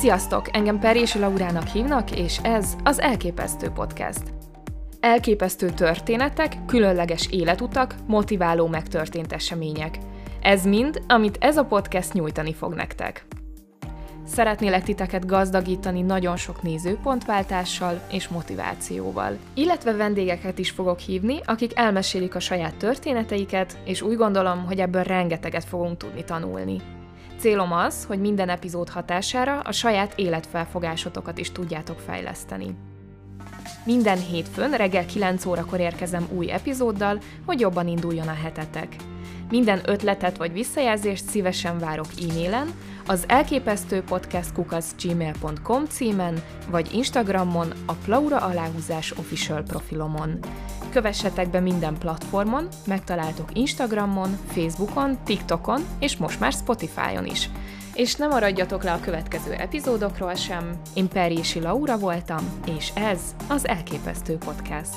Sziasztok! Engem Perési Laurának hívnak, és ez az Elképesztő Podcast. Elképesztő történetek, különleges életutak, motiváló megtörtént események. Ez mind, amit ez a podcast nyújtani fog nektek. Szeretnélek titeket gazdagítani nagyon sok nézőpontváltással és motivációval. Illetve vendégeket is fogok hívni, akik elmesélik a saját történeteiket, és úgy gondolom, hogy ebből rengeteget fogunk tudni tanulni. Célom az, hogy minden epizód hatására a saját életfelfogásotokat is tudjátok fejleszteni. Minden hétfőn reggel 9 órakor érkezem új epizóddal, hogy jobban induljon a hetetek. Minden ötletet vagy visszajelzést szívesen várok e-mailen, az elképesztő gmail.com címen, vagy Instagramon, a Plaura aláhúzás official profilomon. Kövessetek be minden platformon, megtaláltok Instagramon, Facebookon, TikTokon, és most már Spotify-on is. És ne maradjatok le a következő epizódokról sem. Én Perjési Laura voltam, és ez az Elképesztő Podcast.